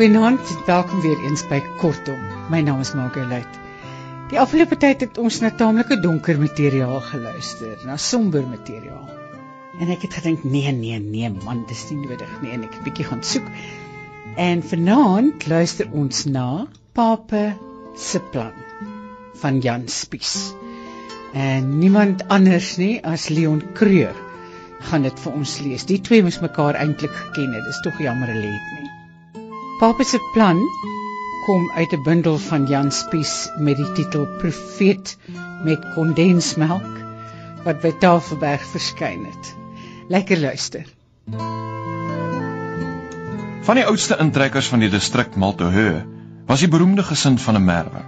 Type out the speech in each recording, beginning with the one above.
Goeienaand, welkom weer eens by Kortom. My naam is Margolite. Die afgelope tyd het ons na taamlike donker materiaal geluister, na somber materiaal. En ek het gedink, nee nee nee man, dis nie nodig nie en ek het bietjie gaan soek. En vanaand luister ons na Pape se plan van Jan Spies. En niemand anders nie as Leon Creur gaan dit vir ons lees. Die twee moes mekaar eintlik geken het. Dis tog jammer hulle het nie. Papa se plan kom uit 'n bundel van Jan Spies met die titel Profeet met kondensmelk wat by Tafelberg verskyn het. Lekker luister. Van die oudste intrekkers van die distrik Maltoheu was die beroemde gesin van 'n Merwe.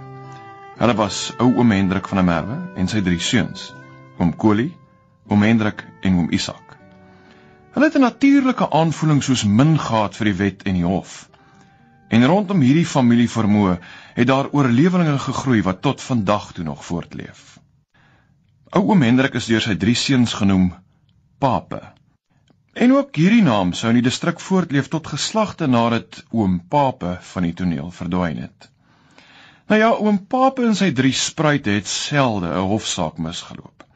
Hulle was ou oom Hendrik van 'n Merwe en sy drie seuns, oom Kolie, oom Hendrik en oom Isak. Hulle het 'n natuurlike aanvoeling soos min gehad vir die wet en die hof. En rondom hierdie familie vermoë het daar oorleweringe gegroei wat tot vandag toe nog voortleef. Ou oom Hendrik is deur sy drie seuns genoem Pape. En ook hierdie naam sou in die distrik voortleef tot geslagte nadat oom Pape van die toneel verdwyn het. Nou ja, oom Pape en sy drie spruite het selde 'n hofsaak misgeloop.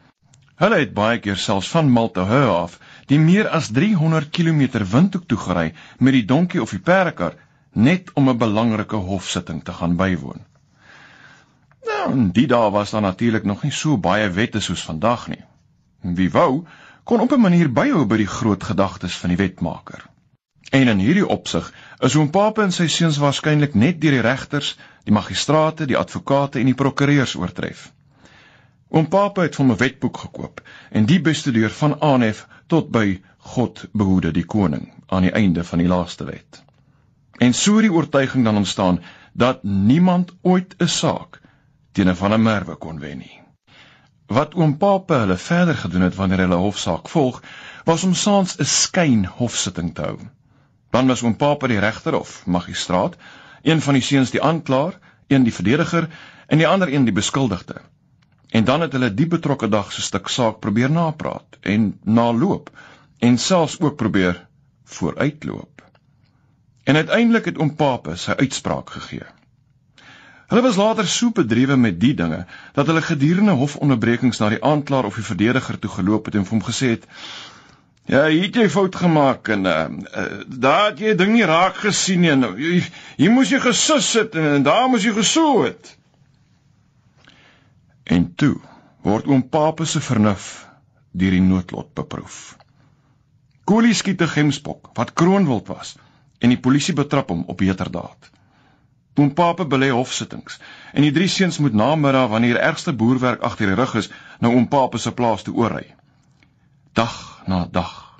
Hulle het baie keer selfs van Maltahou af die meer as 300 km windhoek toe gery met die donkie of die perdekar net om 'n belangrike hofsitting te gaan bywoon. Nou, in die dae was daar natuurlik nog nie so baie wette soos vandag nie. Wie wou, kon op 'n manier byhou by die groot gedagtes van die wetmaker. En in hierdie opsig is oom Pape en sy seuns waarskynlik net deur die regters, die magistrate, die advokate en die prokureurs oortref. Oom Pape het hom 'n wetboek gekoop en die bestudeer van aanhef tot by God behoede die koning aan die einde van die laaste wet. En so die oortuiging dan ontstaan dat niemand ooit 'n saak teen 'n van 'n merwe kon wen nie. Wat oom Pape hulle verder gedoen het wanneer hulle hofsaak volg, was om saans 'n skyn hofsitting te hou. Dan was oom Pape die regter of magistraat, een van die seuns die aanklaer, een die verdediger en die ander een die beskuldigde. En dan het hulle die betrokke dag se stuk saak probeer napraat en naloop en selfs ook probeer vooruitloop. En uiteindelik het oom Pape sy uitspraak gegee. Hulle was later so bedrywe met die dinge dat hulle gedurende hofonderbrekings na die aanklaer of die verdediger toe geloop het en hom gesê het: "Ja, hier het jy fout gemaak en uh, uh, daar het jy ding nie raak gesien nie. Nou, hier moes jy gesus het en, en daar moes jy gesou het." En toe word oom Pape se vernuf deur die noodlot beproef. Kolie skiet 'n gemsbok wat kroonwild was en die polisie betrap hom op heterdaad. Oom Pape belê hofsittings en die drie seuns moet namiddag wanneer ergste boerwerk agter die rug is na oom Pape se plaas toe oorry. Dag na dag,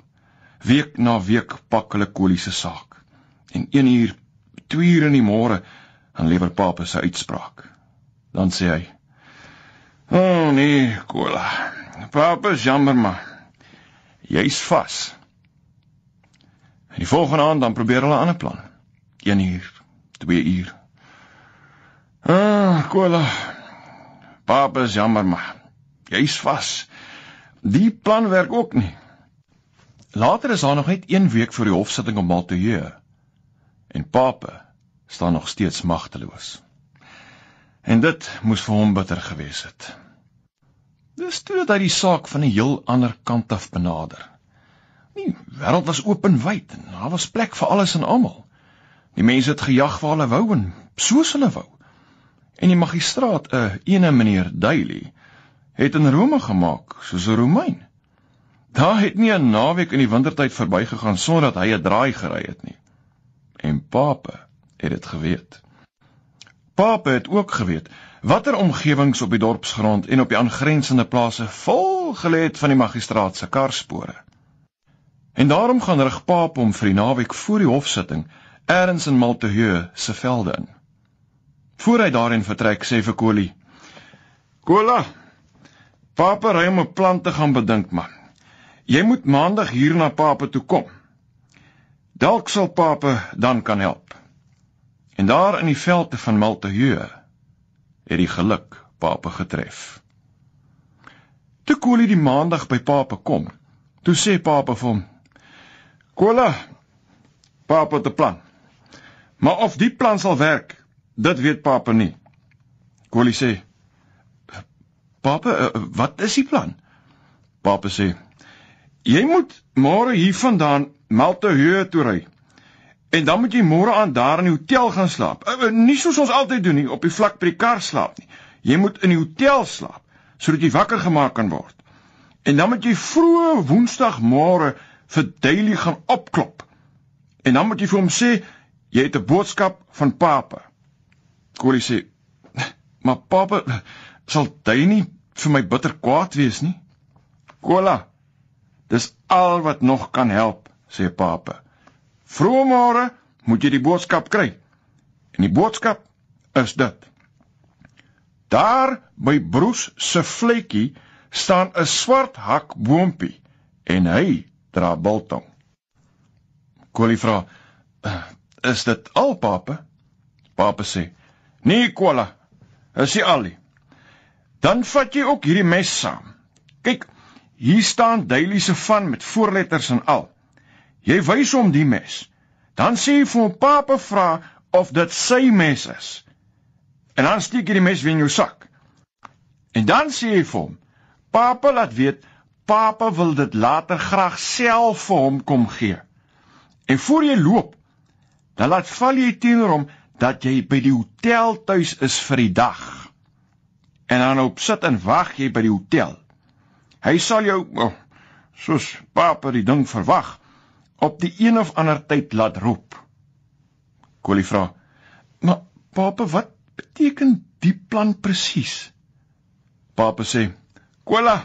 week na week pak hulle Kolie se saak. En 1 uur, 2 uur in die môre, dan lewer Pape sy uitspraak. Dan sê hy: "O oh, nee, Kola. Pape, jammer maar. Jy's vas." En die volgende aand dan probeer hulle 'n ander plan. 1 uur, 2 uur. Ah, kola. Papa is jammer maar. Jy's vas. Die plan werk ook nie. Later is daar nog net 1 week voor die hofsitting om Maltoje. En Papa staan nog steeds magteloos. En dit moes vir hom bitter gewees het. Dis toe dat hy die saak van 'n heel ander kant af benader. Die wêreld was openwyd en daar was plek vir alles en almal. Die mense het gejag waar hulle wou en soos hulle wou. En die magistraat, 'n uh, ene meneer Daily, het in Rome gemaak soos 'n Romein. Daar het nie 'n naweek in die wintertyd verbygegaan sonder dat hy 'n draai gery het nie. En Pape het dit geweet. Pape het ook geweet watter omgewings op die dorpsgrond en op die aangrensende plase vol gelê het van die magistraat se karspore. En daarom gaan rig Paap hom vir die naweek voor die hofsitting eers in Malteheu se velde in. Voor hy daarin vertrek, sê vir Kolie: "Kola, Paap ry om 'n plan te gaan bedink, man. Jy moet maandag hier na Paap toe kom. Dalk sal Paap dan kan help." En daar in die velde van Malteheu het die geluk Paap getref. Toe Kolie die maandag by Paap kom, toe sê Paap vir hom: Kola. Papa te plan. Maar of die plan sal werk, dit weet Papa nie. Kolie sê: "Papa, uh, wat is die plan?" Papa sê: "Jy moet môre hiervandaan Malteheu toe ry. En dan moet jy môre aan daar in die hotel gaan slaap. Uh, nie soos ons altyd doen nie, op die vlak by die kar slaap nie. Jy moet in die hotel slaap sodat jy wakker gemaak kan word. En dan moet jy vroeë Woensdagmôre vir Daily gaan opklop. En dan moet jy vir hom sê jy het 'n boodskap van Papa. Corey sê: "Maar Papa sal hy nie vir my bitter kwaad wees nie." Kola. Dis al wat nog kan help, sê Papa. Vroegmôre moet jy die boodskap kry. En die boodskap is dit. Daar by Broes se vletjie staan 'n swart hakboompie en hy dra biltong. Kolie vra: eh, "Is dit al, Papa?" Papa sê: "Nee, Kola. Is hy al nie? Dan vat jy ook hierdie mes saam. Kyk, hier staan Daily se van met voorletters en al. Jy wys hom die mes. Dan sê jy vir hom Papa vra of dit sy mes is. En dan steek jy die mes weer in jou sak. En dan sê jy vir hom: "Papa laat weet Papa wil dit later graag self vir hom kom gee." En voor jy loop, dan laat val jy teenoor hom dat jy by die hotel tuis is vir die dag. En dan op sit en wag jy by die hotel. Hy sal jou oh, soos Papa die ding verwag op die een of ander tyd laat roep. Kolie vra: "Maar Papa, wat beteken die plan presies?" Papa sê: "Kola,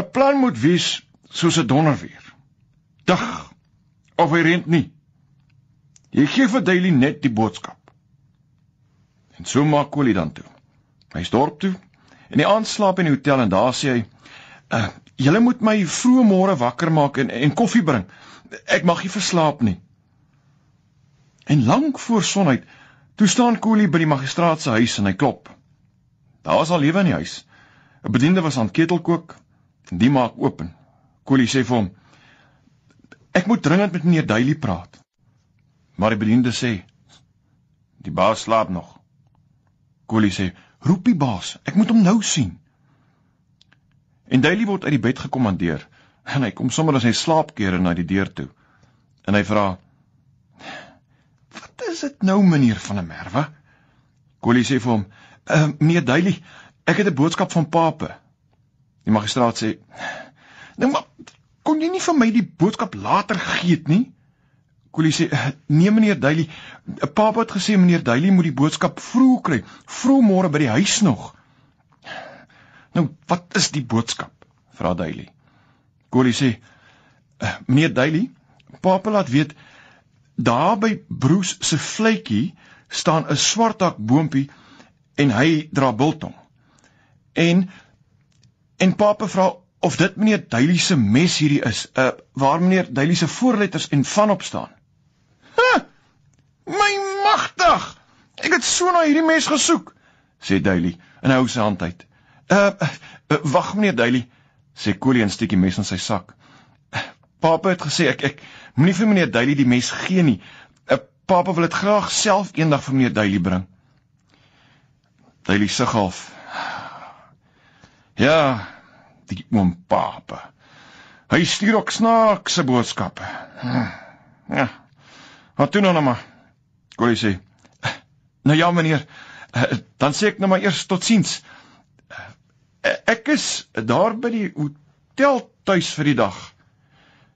'n plan moet wees soos 'n donderweer. Dag of hy reën nie. Jy gee vir Daily net die boodskap." En so maak Kolie dan toe. Hy stort toe en hy aanslaap in die hotel en daar sê hy: uh, "Julle moet my vroeë môre wakker maak en en koffie bring. Ek mag nie verslaap nie." En lank voor sonuit, toe staan Kolie by die magistraat se huis en hy klop. Daar was al lewe in die huis. 'n Bediende was aan ketelkook en die maak oop. Kolie sê vir hom: "Ek moet dringend met meneer Daily praat." Maar die bediende sê: "Die baas slaap nog." Kolie sê: "Roep die baas, ek moet hom nou sien." En Daily word uit die bed gekommandeer en hy kom sommer in sy slaapkere na die deur toe. En hy vra: "Wat is dit nou, meneer van der Merwe?" Kolie sê vir hom: Uh, meneer Daily, ek het 'n boodskap van Pape. Die magistraat sê: "Nou maar kon jy nie vir my die boodskap later gee nie?" Kolie sê: "Nee meneer Daily, Pape het gesê meneer Daily moet die boodskap vroeg kry, vroeg môre by die huis nog." "Nou, wat is die boodskap?" vra Daily. Kolie sê: uh, "Meneer Daily, Pape laat weet daar by Broes se vletjie staan 'n swartak boontjie en hy dra biltong. En en papa vra of dit meneer Duilie se mes hierdie is, uh waar meneer Duilie se voorletters en van op staan. Ha! My magtig. Ek het so na hierdie mes gesoek, sê Duilie en hou sy hand uit. Uh, uh wag meneer Duilie, sê Kolie en steek die mes in sy sak. Papa het gesê ek ek moenie vir meneer Duilie die mes gee nie. Uh, papa wil dit graag self eendag vir meneer Duilie bring. Daily sug half. Ja, die oom Papa. Hy stuur ook snaakse boodskappe. Ja. Wat doen nou maar? Kolie sê. Nou ja meneer, dan sê ek nou maar eers totsiens. Ek is daar by die hotel tuis vir die dag.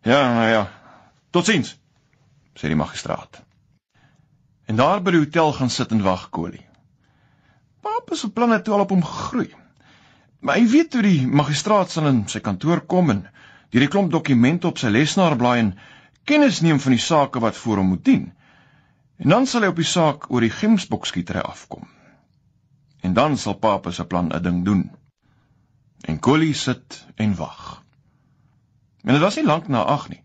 Ja, nou ja. Totsiens, sê die magistraat. En daar by die hotel gaan sit en wag Kolie. Papa se planne toe al op hom gegroei. Maar hy weet hoe die magistraat sal in sy kantoor kom en hierdie klomp dokumente op sy lesenaar blaai en kennis neem van die sake wat voor hom moet dien. En dan sal hy op die saak oor die gemsbokskietery afkom. En dan sal Papa se plan 'n ding doen. En Collie sit en wag. En dit was nie lank na 8 nie.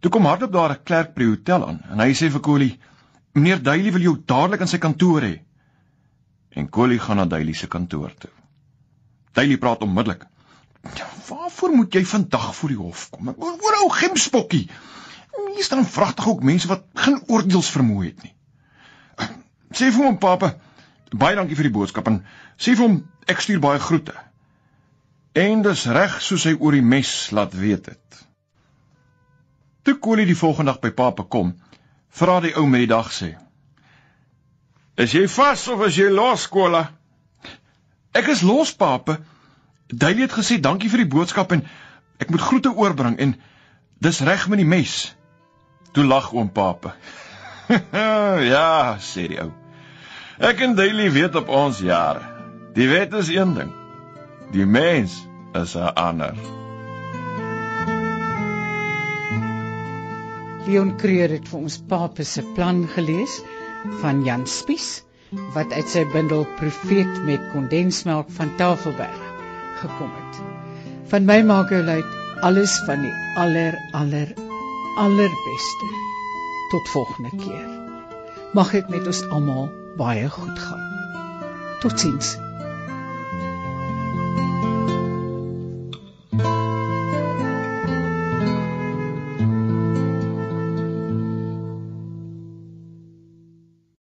Toe kom hardop daar 'n klerk by die hotel aan en hy sê vir Collie: "Meneer Duilie wil jou dadelik in sy kantoor hê." en Collie gaan na Daily se kantoor toe. Daily praat onmiddellik. "Waarvoor moet jy vandag voor die hof kom? Oor ou gemspokkie. Hier staan vragtig ook mense wat geen oordeelsvermoë het nie. Sê vir hom pappa, baie dankie vir die boodskap en sê vir hom ek stuur baie groete. En dis reg soos hy oor die mes laat weet het. Toe Kolie die volgende dag by pappa kom, vra die ou met die dag sê: "Is jy vas of is jy los, Kola?" "Ek is los, pappa." Duilie het gesê dankie vir die boodskap en ek moet groete oorbring en dis reg met die mes. Toe lag oom Pape. ja, sê die ou. Ek en Daily weet op ons jare. Die wet is een ding. Die mens is 'n ander. Leon Creer het vir ons Pape se plan gelees van Jan Spies wat uit sy bundel Profeet met kondensmelk van Tafelberg gekom het. Van my maak hy luit alles van die aller aller allerbeste. Tot volgende keer. Mag dit met ons almal baie goed gaan. Totsiens.